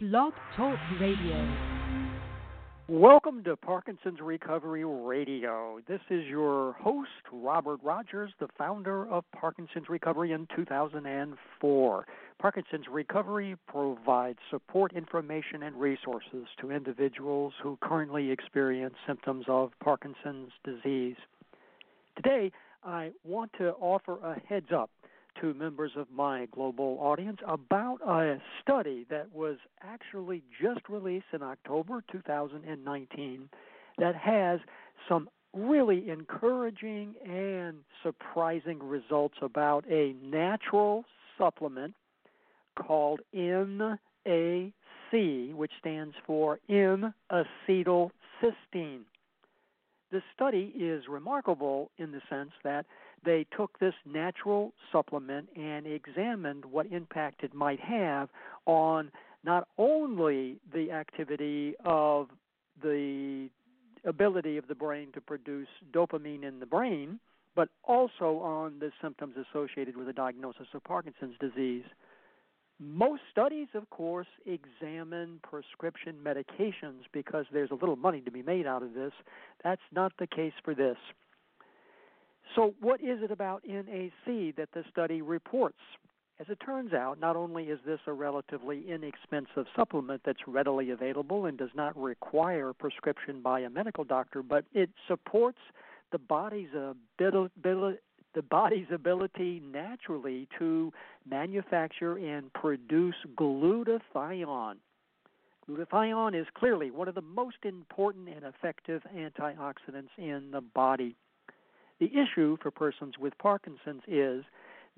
Blog Talk Radio. Welcome to Parkinson's Recovery Radio. This is your host, Robert Rogers, the founder of Parkinson's Recovery in 2004. Parkinson's Recovery provides support, information, and resources to individuals who currently experience symptoms of Parkinson's disease. Today, I want to offer a heads up to members of my global audience about a study that was actually just released in October 2019 that has some really encouraging and surprising results about a natural supplement called NAC, which stands for N-acetylcysteine. This study is remarkable in the sense that they took this natural supplement and examined what impact it might have on not only the activity of the ability of the brain to produce dopamine in the brain, but also on the symptoms associated with a diagnosis of Parkinson's disease. Most studies, of course, examine prescription medications because there's a little money to be made out of this. That's not the case for this. So, what is it about NAC that the study reports? As it turns out, not only is this a relatively inexpensive supplement that's readily available and does not require prescription by a medical doctor, but it supports the body's ability, the body's ability naturally to manufacture and produce glutathione. Glutathione is clearly one of the most important and effective antioxidants in the body. The issue for persons with Parkinson's is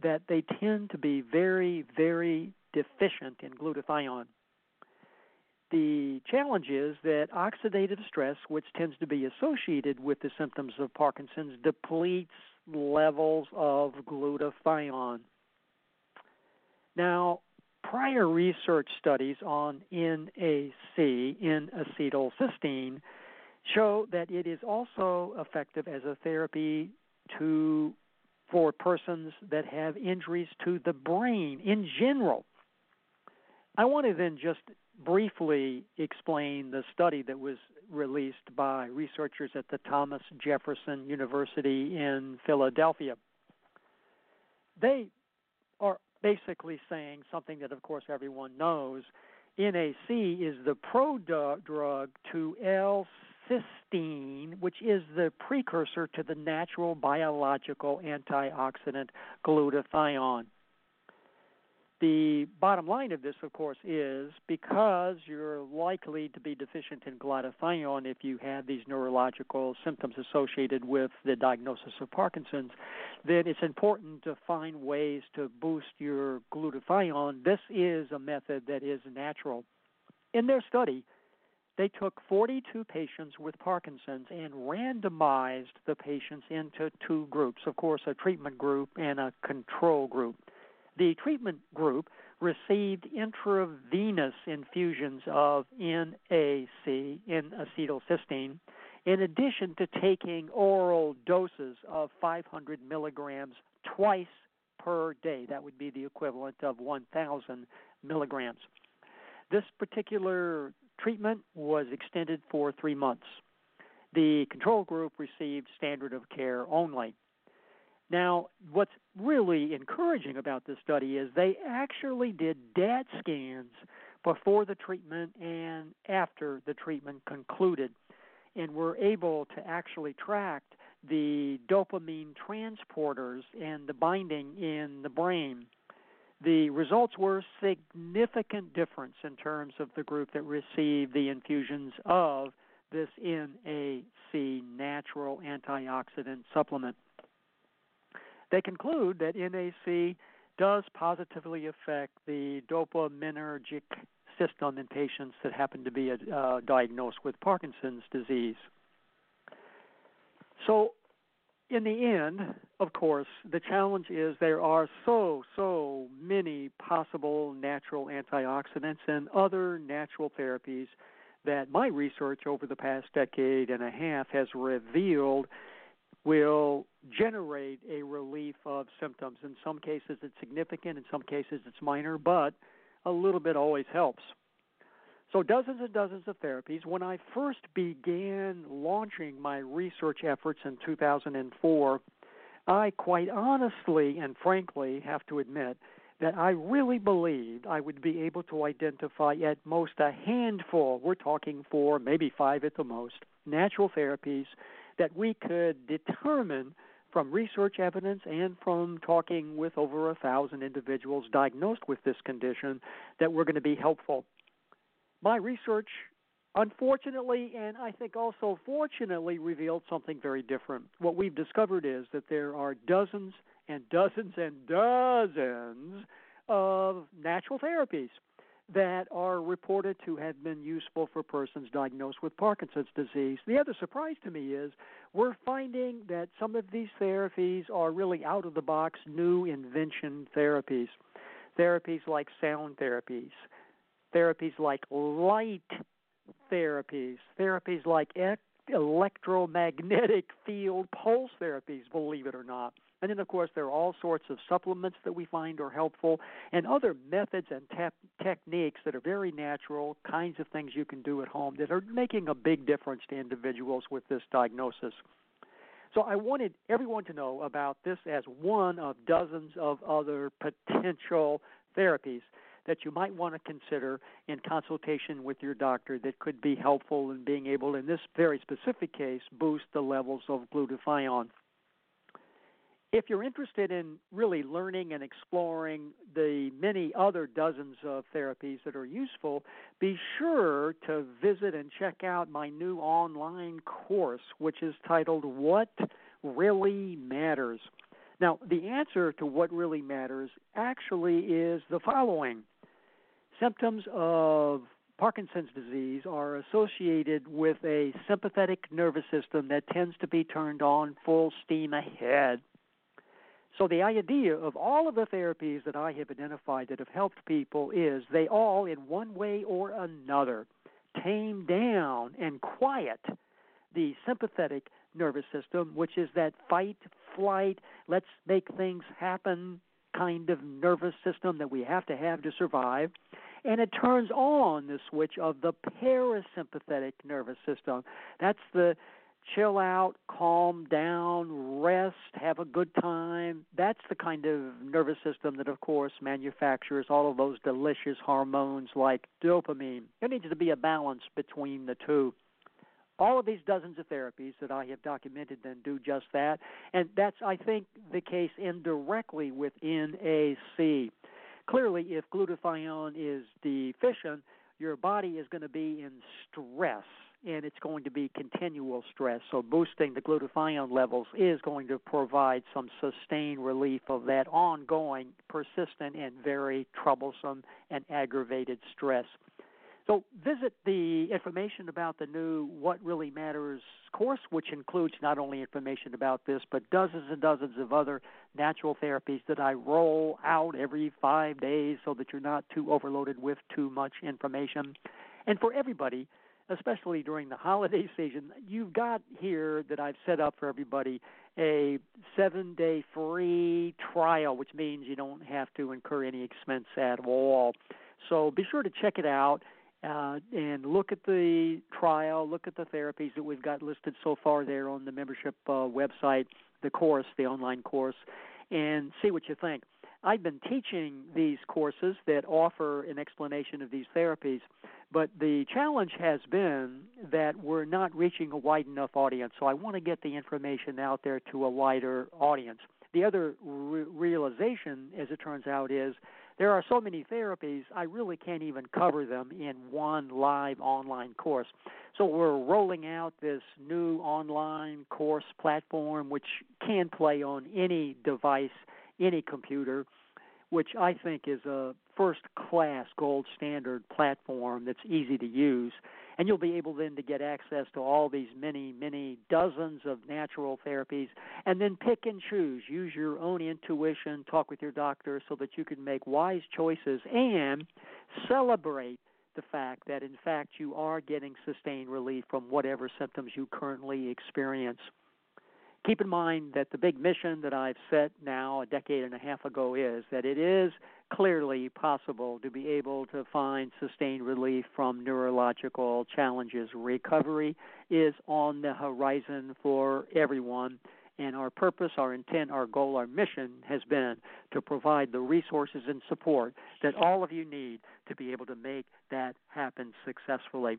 that they tend to be very, very deficient in glutathione. The challenge is that oxidative stress, which tends to be associated with the symptoms of Parkinson's, depletes levels of glutathione. Now, prior research studies on NAC, N-acetylcysteine, show that it is also effective as a therapy to for persons that have injuries to the brain in general. I want to then just briefly explain the study that was released by researchers at the Thomas Jefferson University in Philadelphia. They are basically saying something that, of course, everyone knows. NAC is the pro prodrug to L-cysteine, which is the precursor to the natural biological antioxidant glutathione the bottom line of this, of course, is because you're likely to be deficient in glutathione if you have these neurological symptoms associated with the diagnosis of Parkinson's, then it's important to find ways to boost your glutathione. This is a method that is natural. In their study, they took 42 patients with Parkinson's and randomized the patients into two groups, of course, a treatment group and a control group. The treatment group received intravenous infusions of NAC, N-acetylcysteine, in addition to taking oral doses of 500 milligrams twice per day. That would be the equivalent of 1,000 milligrams. This particular treatment was extended for three months. The control group received standard of care only. Now, what's really encouraging about this study is they actually did DAT scans before the treatment and after the treatment concluded, and were able to actually track the dopamine transporters and the binding in the brain. The results were significant difference in terms of the group that received the infusions of this NAC natural antioxidant supplement. They conclude that NAC does positively affect the dopaminergic system in patients that happen to be uh, diagnosed with Parkinson's disease. So, in the end, of course, the challenge is there are so, so many possible natural antioxidants and other natural therapies that my research over the past decade and a half has revealed will generate a relief of symptoms. In some cases, it's significant, in some cases, it's minor, but a little bit always helps. So, dozens and dozens of therapies. When I first began launching my research efforts in 2004, I quite honestly and frankly have to admit that I really believed I would be able to identify at most a handful, we're talking four, maybe five at the most, natural therapies that we could determine from research evidence and from talking with over a thousand individuals diagnosed with this condition that were going to be helpful. My research, unfortunately, and I think also fortunately, revealed something very different. What we've discovered is that there are dozens and dozens and dozens of natural therapies that are reported to have been useful for persons diagnosed with Parkinson's disease. The other surprise to me is we're finding that some of these therapies are really out of the box new invention therapies. Therapies like sound therapies, therapies like light therapies, therapies like electromagnetic field pulse therapies, believe it or not. And then, of course, there are all sorts of supplements that we find are helpful and other methods and te- techniques that are very natural, kinds of things you can do at home that are making a big difference to individuals with this diagnosis. So I wanted everyone to know about this as one of dozens of other potential therapies that you might want to consider in consultation with your doctor that could be helpful in being able, in this very specific case, boost the levels of glutathione. If you're interested in really learning and exploring the many other dozens of therapies that are useful, be sure to visit and check out my new online course, which is titled What Really Matters. Now, the answer to what really matters actually is the following Symptoms of Parkinson's disease are associated with a sympathetic nervous system that tends to be turned on full steam ahead. So, the idea of all of the therapies that I have identified that have helped people is they all, in one way or another, tame down and quiet the sympathetic nervous system, which is that fight, flight, let's make things happen kind of nervous system that we have to have to survive. And it turns on the switch of the parasympathetic nervous system. That's the chill out, calm down, rest, have a good time. That's the kind of nervous system that, of course, manufactures all of those delicious hormones like dopamine. There needs to be a balance between the two. All of these dozens of therapies that I have documented then do just that, and that's, I think, the case indirectly with NAC. Clearly, if glutathione is deficient, your body is going to be in stress and it's going to be continual stress. So, boosting the glutathione levels is going to provide some sustained relief of that ongoing, persistent, and very troublesome and aggravated stress. So, visit the information about the new What Really Matters course, which includes not only information about this, but dozens and dozens of other natural therapies that I roll out every five days so that you're not too overloaded with too much information. And for everybody, especially during the holiday season, you've got here that I've set up for everybody a seven day free trial, which means you don't have to incur any expense at all. So be sure to check it out uh, and look at the trial, look at the therapies that we've got listed so far there on the membership uh, website, the course, the online course, and see what you think. I've been teaching these courses that offer an explanation of these therapies, but the challenge has been that we're not reaching a wide enough audience. So I want to get the information out there to a wider audience. The other re- realization, as it turns out, is there are so many therapies, I really can't even cover them in one live online course. So we're rolling out this new online course platform, which can play on any device any computer, which I think is a first class gold standard platform that's easy to use. And you'll be able then to get access to all these many, many dozens of natural therapies and then pick and choose. Use your own intuition, talk with your doctor so that you can make wise choices and celebrate the fact that, in fact, you are getting sustained relief from whatever symptoms you currently experience. Keep in mind that the big mission that I've set now a decade and a half ago is that it is clearly possible to be able to find sustained relief from neurological challenges. Recovery is on the horizon for everyone. And our purpose, our intent, our goal, our mission has been to provide the resources and support that all of you need to be able to make that happen successfully.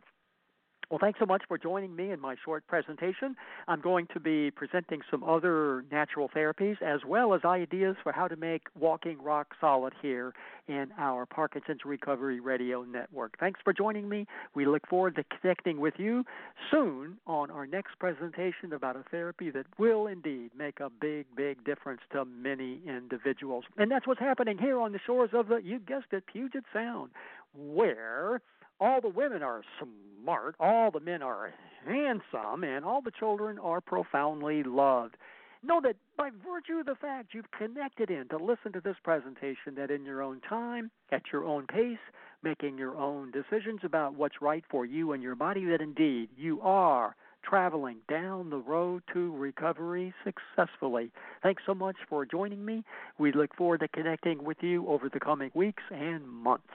Well, thanks so much for joining me in my short presentation. I'm going to be presenting some other natural therapies as well as ideas for how to make walking rock solid here in our Parkinson's Recovery Radio Network. Thanks for joining me. We look forward to connecting with you soon on our next presentation about a therapy that will indeed make a big, big difference to many individuals. And that's what's happening here on the shores of the, you guessed it, Puget Sound, where all the women are smart, all the men are handsome, and all the children are profoundly loved. Know that by virtue of the fact you've connected in to listen to this presentation, that in your own time, at your own pace, making your own decisions about what's right for you and your body, that indeed you are traveling down the road to recovery successfully. Thanks so much for joining me. We look forward to connecting with you over the coming weeks and months.